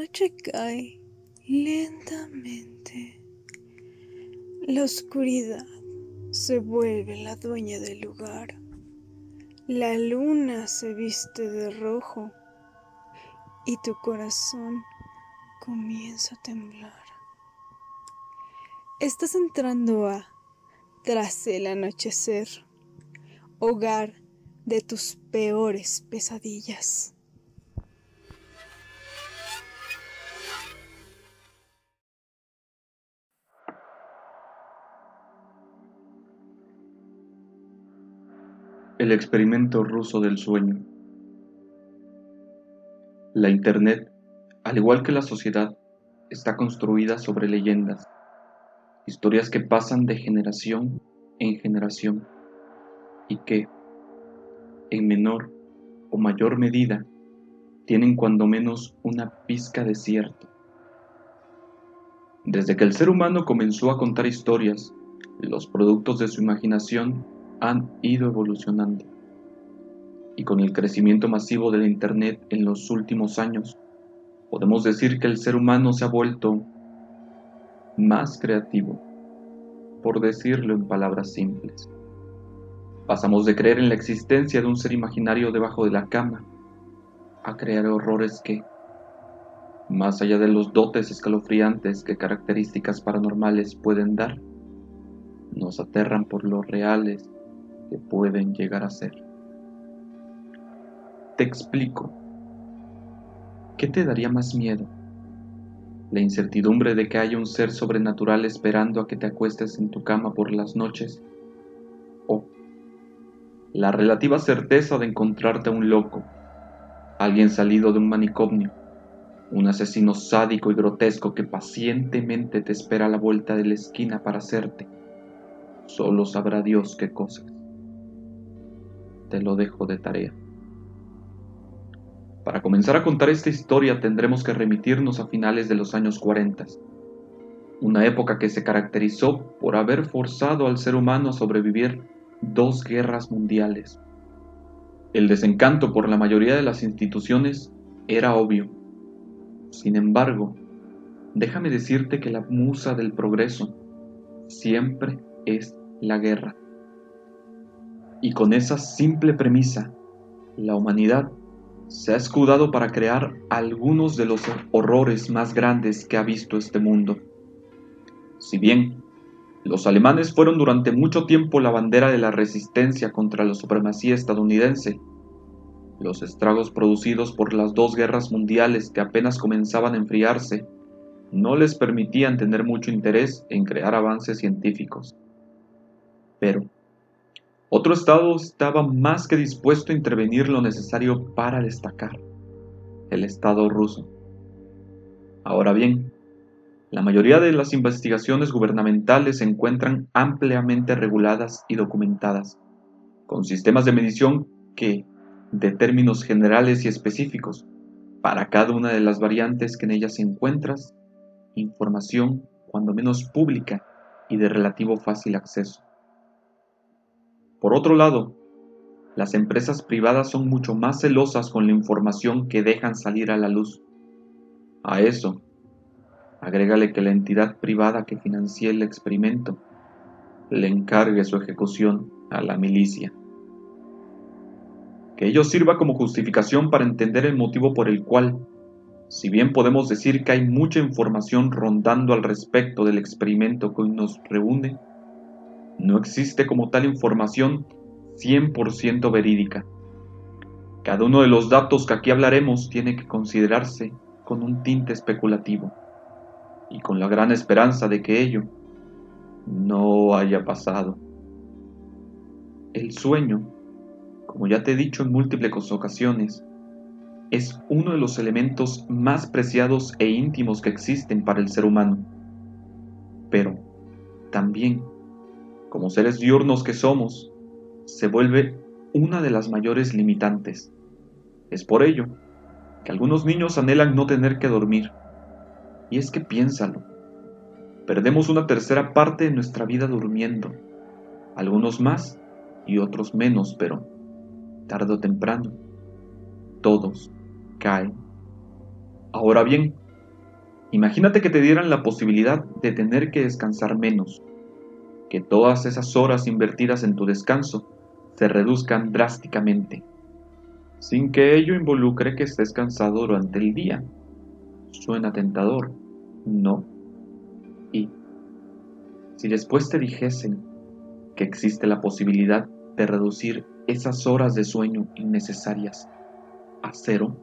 noche cae lentamente. La oscuridad se vuelve la dueña del lugar. La luna se viste de rojo y tu corazón comienza a temblar. Estás entrando a Tras el anochecer, hogar de tus peores pesadillas. El experimento ruso del sueño. La Internet, al igual que la sociedad, está construida sobre leyendas, historias que pasan de generación en generación y que, en menor o mayor medida, tienen cuando menos una pizca de cierto. Desde que el ser humano comenzó a contar historias, los productos de su imaginación han ido evolucionando. Y con el crecimiento masivo del Internet en los últimos años, podemos decir que el ser humano se ha vuelto más creativo, por decirlo en palabras simples. Pasamos de creer en la existencia de un ser imaginario debajo de la cama a crear horrores que, más allá de los dotes escalofriantes que características paranormales pueden dar, nos aterran por lo reales que pueden llegar a ser. Te explico. ¿Qué te daría más miedo? ¿La incertidumbre de que haya un ser sobrenatural esperando a que te acuestes en tu cama por las noches? ¿O la relativa certeza de encontrarte a un loco, alguien salido de un manicomio, un asesino sádico y grotesco que pacientemente te espera a la vuelta de la esquina para hacerte? Solo sabrá Dios qué cosas te lo dejo de tarea. Para comenzar a contar esta historia tendremos que remitirnos a finales de los años 40, una época que se caracterizó por haber forzado al ser humano a sobrevivir dos guerras mundiales. El desencanto por la mayoría de las instituciones era obvio. Sin embargo, déjame decirte que la musa del progreso siempre es la guerra. Y con esa simple premisa, la humanidad se ha escudado para crear algunos de los horrores más grandes que ha visto este mundo. Si bien los alemanes fueron durante mucho tiempo la bandera de la resistencia contra la supremacía estadounidense, los estragos producidos por las dos guerras mundiales que apenas comenzaban a enfriarse no les permitían tener mucho interés en crear avances científicos. Pero, otro Estado estaba más que dispuesto a intervenir lo necesario para destacar, el Estado ruso. Ahora bien, la mayoría de las investigaciones gubernamentales se encuentran ampliamente reguladas y documentadas, con sistemas de medición que, de términos generales y específicos, para cada una de las variantes que en ellas encuentras, información cuando menos pública y de relativo fácil acceso. Por otro lado, las empresas privadas son mucho más celosas con la información que dejan salir a la luz. A eso, agrégale que la entidad privada que financie el experimento le encargue su ejecución a la milicia. Que ello sirva como justificación para entender el motivo por el cual, si bien podemos decir que hay mucha información rondando al respecto del experimento que hoy nos reúne, no existe como tal información 100% verídica. Cada uno de los datos que aquí hablaremos tiene que considerarse con un tinte especulativo y con la gran esperanza de que ello no haya pasado. El sueño, como ya te he dicho en múltiples ocasiones, es uno de los elementos más preciados e íntimos que existen para el ser humano. Pero también como seres diurnos que somos, se vuelve una de las mayores limitantes. Es por ello que algunos niños anhelan no tener que dormir. Y es que piénsalo, perdemos una tercera parte de nuestra vida durmiendo, algunos más y otros menos, pero tarde o temprano, todos caen. Ahora bien, Imagínate que te dieran la posibilidad de tener que descansar menos, que todas esas horas invertidas en tu descanso se reduzcan drásticamente, sin que ello involucre que estés cansado durante el día. Suena tentador, ¿no? Y si después te dijesen que existe la posibilidad de reducir esas horas de sueño innecesarias a cero,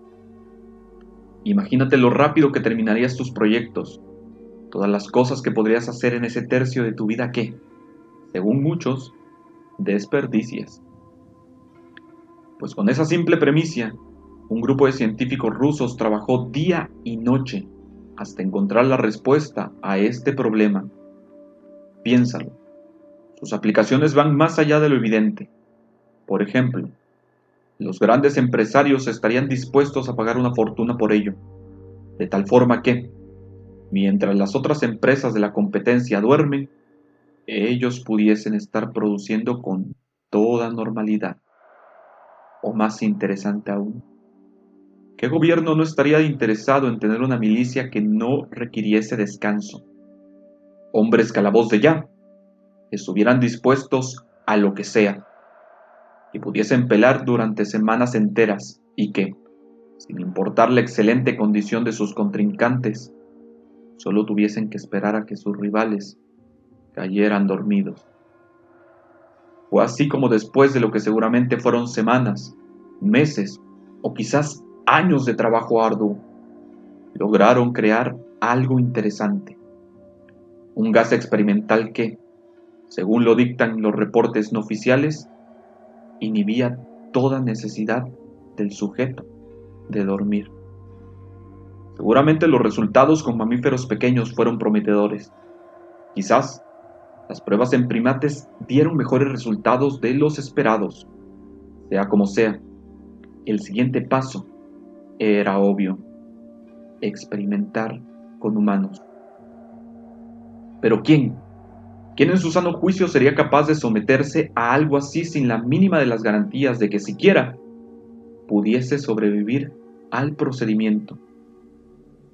imagínate lo rápido que terminarías tus proyectos, todas las cosas que podrías hacer en ese tercio de tu vida que, según muchos, desperdicias. Pues con esa simple premisa, un grupo de científicos rusos trabajó día y noche hasta encontrar la respuesta a este problema. Piénsalo. Sus aplicaciones van más allá de lo evidente. Por ejemplo, los grandes empresarios estarían dispuestos a pagar una fortuna por ello, de tal forma que, mientras las otras empresas de la competencia duermen, ellos pudiesen estar produciendo con toda normalidad. O más interesante aún, ¿qué gobierno no estaría interesado en tener una milicia que no requiriese descanso? Hombres que a la voz de ya estuvieran dispuestos a lo que sea, y pudiesen pelar durante semanas enteras y que, sin importar la excelente condición de sus contrincantes, solo tuviesen que esperar a que sus rivales cayeran dormidos. Fue así como después de lo que seguramente fueron semanas, meses o quizás años de trabajo arduo, lograron crear algo interesante. Un gas experimental que, según lo dictan los reportes no oficiales, inhibía toda necesidad del sujeto de dormir. Seguramente los resultados con mamíferos pequeños fueron prometedores. Quizás las pruebas en primates dieron mejores resultados de los esperados. Sea como sea, el siguiente paso era obvio, experimentar con humanos. Pero ¿quién? ¿Quién en su sano juicio sería capaz de someterse a algo así sin la mínima de las garantías de que siquiera pudiese sobrevivir al procedimiento?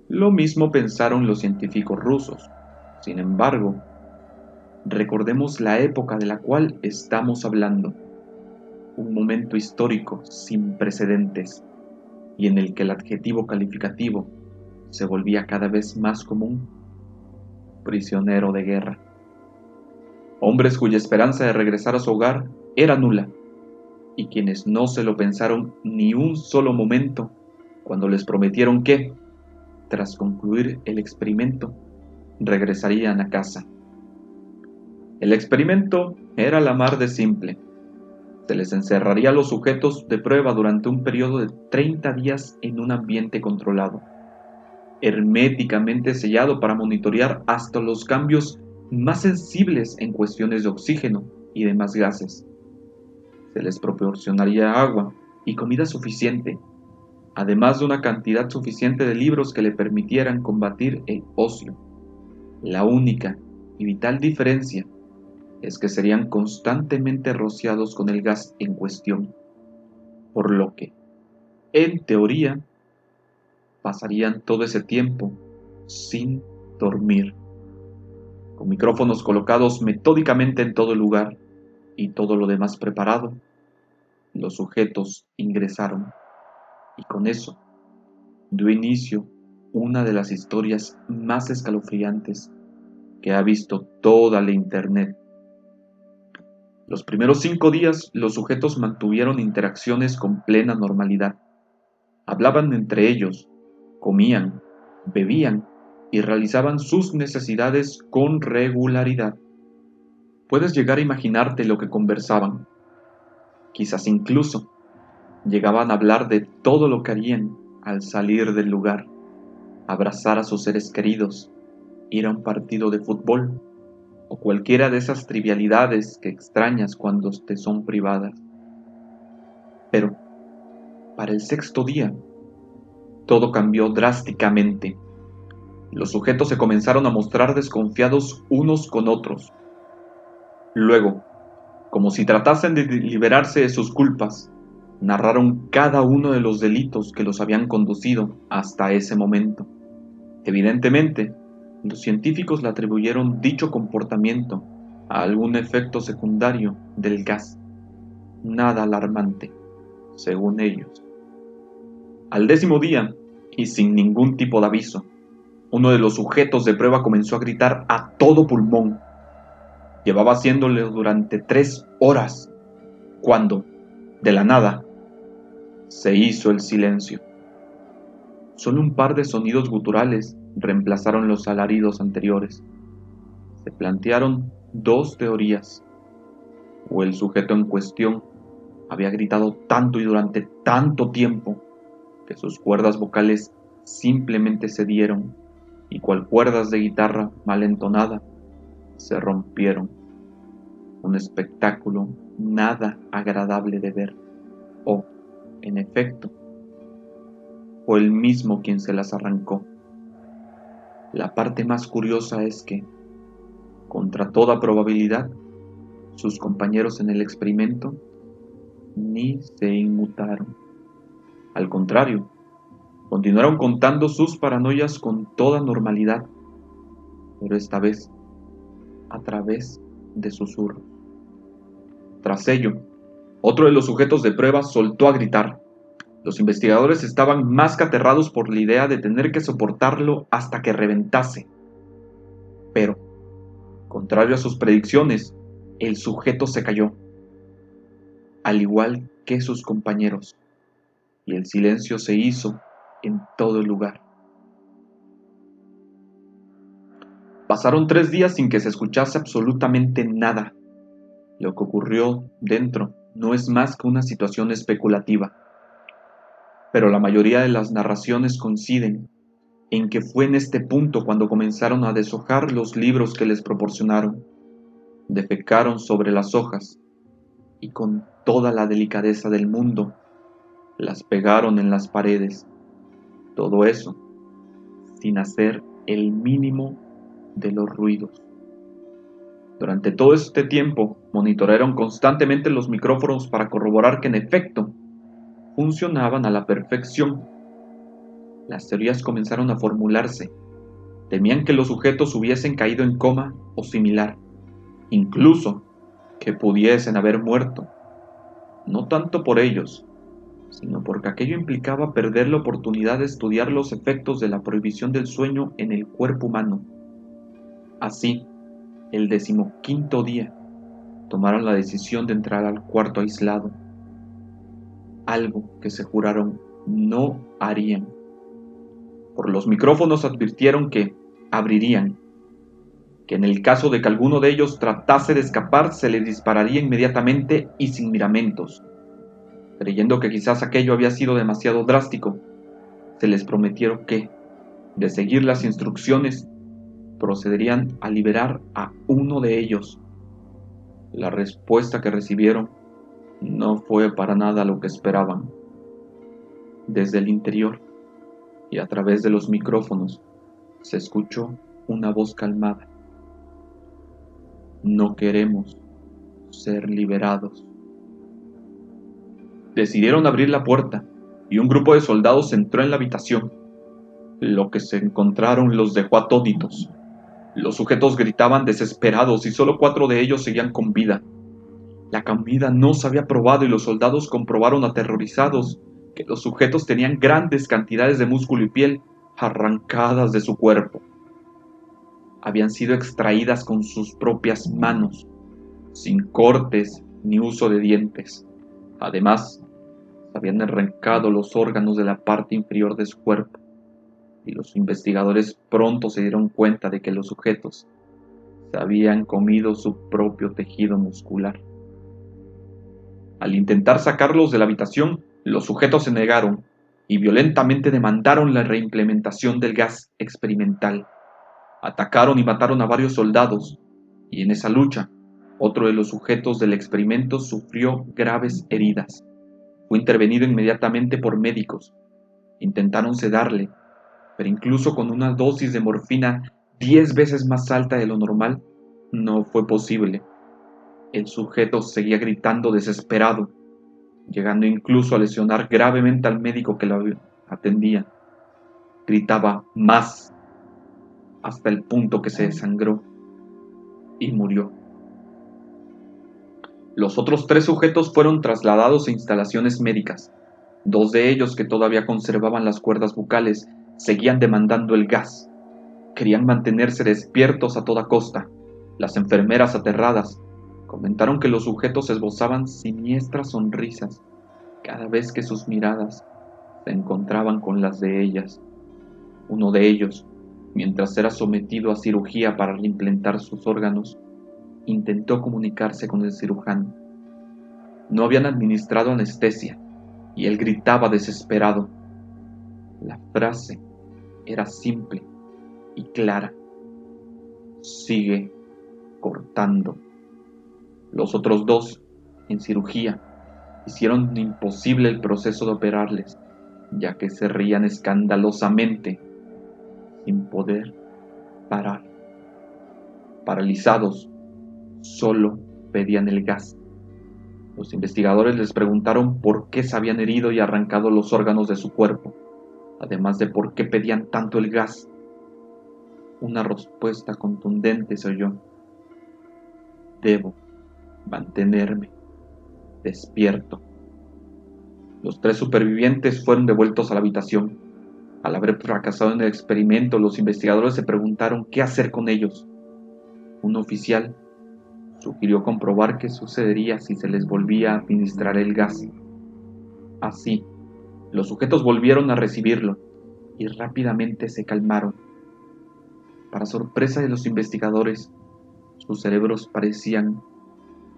Lo mismo pensaron los científicos rusos. Sin embargo, recordemos la época de la cual estamos hablando, un momento histórico sin precedentes y en el que el adjetivo calificativo se volvía cada vez más común, prisionero de guerra. Hombres cuya esperanza de regresar a su hogar era nula, y quienes no se lo pensaron ni un solo momento cuando les prometieron que, tras concluir el experimento, regresarían a casa. El experimento era la mar de simple. Se les encerraría a los sujetos de prueba durante un periodo de 30 días en un ambiente controlado, herméticamente sellado para monitorear hasta los cambios más sensibles en cuestiones de oxígeno y demás gases. Se les proporcionaría agua y comida suficiente, además de una cantidad suficiente de libros que le permitieran combatir el ocio. La única y vital diferencia es que serían constantemente rociados con el gas en cuestión, por lo que, en teoría, pasarían todo ese tiempo sin dormir, con micrófonos colocados metódicamente en todo el lugar y todo lo demás preparado, los sujetos ingresaron y con eso dio inicio una de las historias más escalofriantes que ha visto toda la Internet los primeros cinco días los sujetos mantuvieron interacciones con plena normalidad. Hablaban entre ellos, comían, bebían y realizaban sus necesidades con regularidad. Puedes llegar a imaginarte lo que conversaban. Quizás incluso llegaban a hablar de todo lo que harían al salir del lugar, abrazar a sus seres queridos, ir a un partido de fútbol o cualquiera de esas trivialidades que extrañas cuando te son privadas. Pero, para el sexto día, todo cambió drásticamente. Los sujetos se comenzaron a mostrar desconfiados unos con otros. Luego, como si tratasen de liberarse de sus culpas, narraron cada uno de los delitos que los habían conducido hasta ese momento. Evidentemente, los científicos le atribuyeron dicho comportamiento a algún efecto secundario del gas, nada alarmante, según ellos. Al décimo día, y sin ningún tipo de aviso, uno de los sujetos de prueba comenzó a gritar a todo pulmón. Llevaba haciéndolo durante tres horas, cuando, de la nada, se hizo el silencio. Solo un par de sonidos guturales reemplazaron los alaridos anteriores. Se plantearon dos teorías. O el sujeto en cuestión había gritado tanto y durante tanto tiempo que sus cuerdas vocales simplemente cedieron y cual cuerdas de guitarra mal entonada se rompieron. Un espectáculo nada agradable de ver. O, en efecto, fue el mismo quien se las arrancó. La parte más curiosa es que, contra toda probabilidad, sus compañeros en el experimento ni se inmutaron. Al contrario, continuaron contando sus paranoias con toda normalidad, pero esta vez a través de susurros. Tras ello, otro de los sujetos de prueba soltó a gritar. Los investigadores estaban más que aterrados por la idea de tener que soportarlo hasta que reventase. Pero, contrario a sus predicciones, el sujeto se cayó, al igual que sus compañeros, y el silencio se hizo en todo el lugar. Pasaron tres días sin que se escuchase absolutamente nada. Lo que ocurrió dentro no es más que una situación especulativa, pero la mayoría de las narraciones coinciden en que fue en este punto cuando comenzaron a deshojar los libros que les proporcionaron. Defecaron sobre las hojas y con toda la delicadeza del mundo las pegaron en las paredes. Todo eso sin hacer el mínimo de los ruidos. Durante todo este tiempo monitorearon constantemente los micrófonos para corroborar que en efecto funcionaban a la perfección. Las teorías comenzaron a formularse. Temían que los sujetos hubiesen caído en coma o similar, incluso que pudiesen haber muerto. No tanto por ellos, sino porque aquello implicaba perder la oportunidad de estudiar los efectos de la prohibición del sueño en el cuerpo humano. Así, el decimoquinto día, tomaron la decisión de entrar al cuarto aislado, algo que se juraron no harían. Por los micrófonos advirtieron que abrirían, que en el caso de que alguno de ellos tratase de escapar se le dispararía inmediatamente y sin miramentos creyendo que quizás aquello había sido demasiado drástico, se les prometieron que, de seguir las instrucciones, procederían a liberar a uno de ellos. La respuesta que recibieron no fue para nada lo que esperaban. Desde el interior y a través de los micrófonos se escuchó una voz calmada. No queremos ser liberados. Decidieron abrir la puerta y un grupo de soldados entró en la habitación. Lo que se encontraron los dejó atónitos. Los sujetos gritaban desesperados y solo cuatro de ellos seguían con vida. La comida no se había probado y los soldados comprobaron aterrorizados que los sujetos tenían grandes cantidades de músculo y piel arrancadas de su cuerpo. Habían sido extraídas con sus propias manos, sin cortes ni uso de dientes. Además, habían arrancado los órganos de la parte inferior de su cuerpo, y los investigadores pronto se dieron cuenta de que los sujetos se habían comido su propio tejido muscular. Al intentar sacarlos de la habitación, los sujetos se negaron y violentamente demandaron la reimplementación del gas experimental. Atacaron y mataron a varios soldados, y en esa lucha, otro de los sujetos del experimento sufrió graves heridas. Fue intervenido inmediatamente por médicos. Intentaron sedarle, pero incluso con una dosis de morfina diez veces más alta de lo normal, no fue posible. El sujeto seguía gritando desesperado, llegando incluso a lesionar gravemente al médico que lo atendía. Gritaba más hasta el punto que se desangró y murió. Los otros tres sujetos fueron trasladados a instalaciones médicas. Dos de ellos, que todavía conservaban las cuerdas bucales, seguían demandando el gas. Querían mantenerse despiertos a toda costa. Las enfermeras aterradas comentaron que los sujetos esbozaban siniestras sonrisas cada vez que sus miradas se encontraban con las de ellas. Uno de ellos, mientras era sometido a cirugía para reimplantar sus órganos, intentó comunicarse con el cirujano. No habían administrado anestesia y él gritaba desesperado. La frase era simple y clara. Sigue cortando. Los otros dos, en cirugía, hicieron imposible el proceso de operarles, ya que se reían escandalosamente, sin poder parar. Paralizados, solo pedían el gas. Los investigadores les preguntaron por qué se habían herido y arrancado los órganos de su cuerpo, además de por qué pedían tanto el gas. Una respuesta contundente se oyó. Debo mantenerme despierto. Los tres supervivientes fueron devueltos a la habitación. Al haber fracasado en el experimento, los investigadores se preguntaron qué hacer con ellos. Un oficial sugirió comprobar qué sucedería si se les volvía a administrar el gas. Así, los sujetos volvieron a recibirlo y rápidamente se calmaron. Para sorpresa de los investigadores, sus cerebros parecían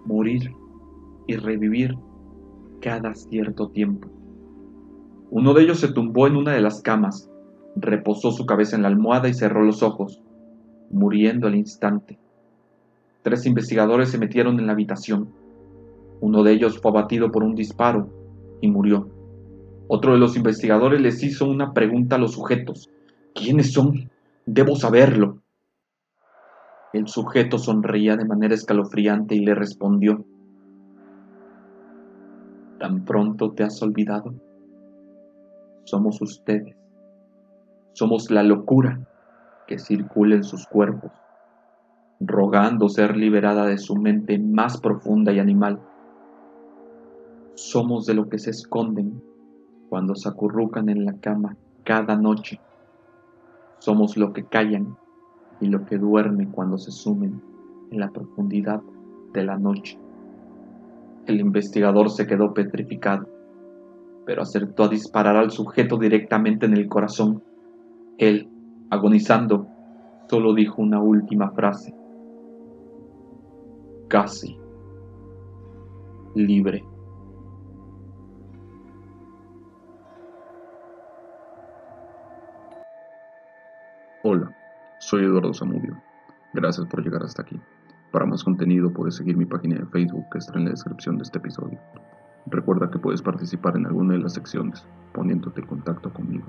morir y revivir cada cierto tiempo. Uno de ellos se tumbó en una de las camas, reposó su cabeza en la almohada y cerró los ojos, muriendo al instante. Tres investigadores se metieron en la habitación. Uno de ellos fue abatido por un disparo y murió. Otro de los investigadores les hizo una pregunta a los sujetos. ¿Quiénes son? Debo saberlo. El sujeto sonreía de manera escalofriante y le respondió. ¿Tan pronto te has olvidado? Somos ustedes. Somos la locura que circula en sus cuerpos rogando ser liberada de su mente más profunda y animal. Somos de lo que se esconden cuando se acurrucan en la cama cada noche. Somos lo que callan y lo que duerme cuando se sumen en la profundidad de la noche. El investigador se quedó petrificado, pero acertó a disparar al sujeto directamente en el corazón. Él, agonizando, solo dijo una última frase casi libre. Hola, soy Eduardo Zamudio. Gracias por llegar hasta aquí. Para más contenido puedes seguir mi página de Facebook que está en la descripción de este episodio. Recuerda que puedes participar en alguna de las secciones poniéndote en contacto conmigo.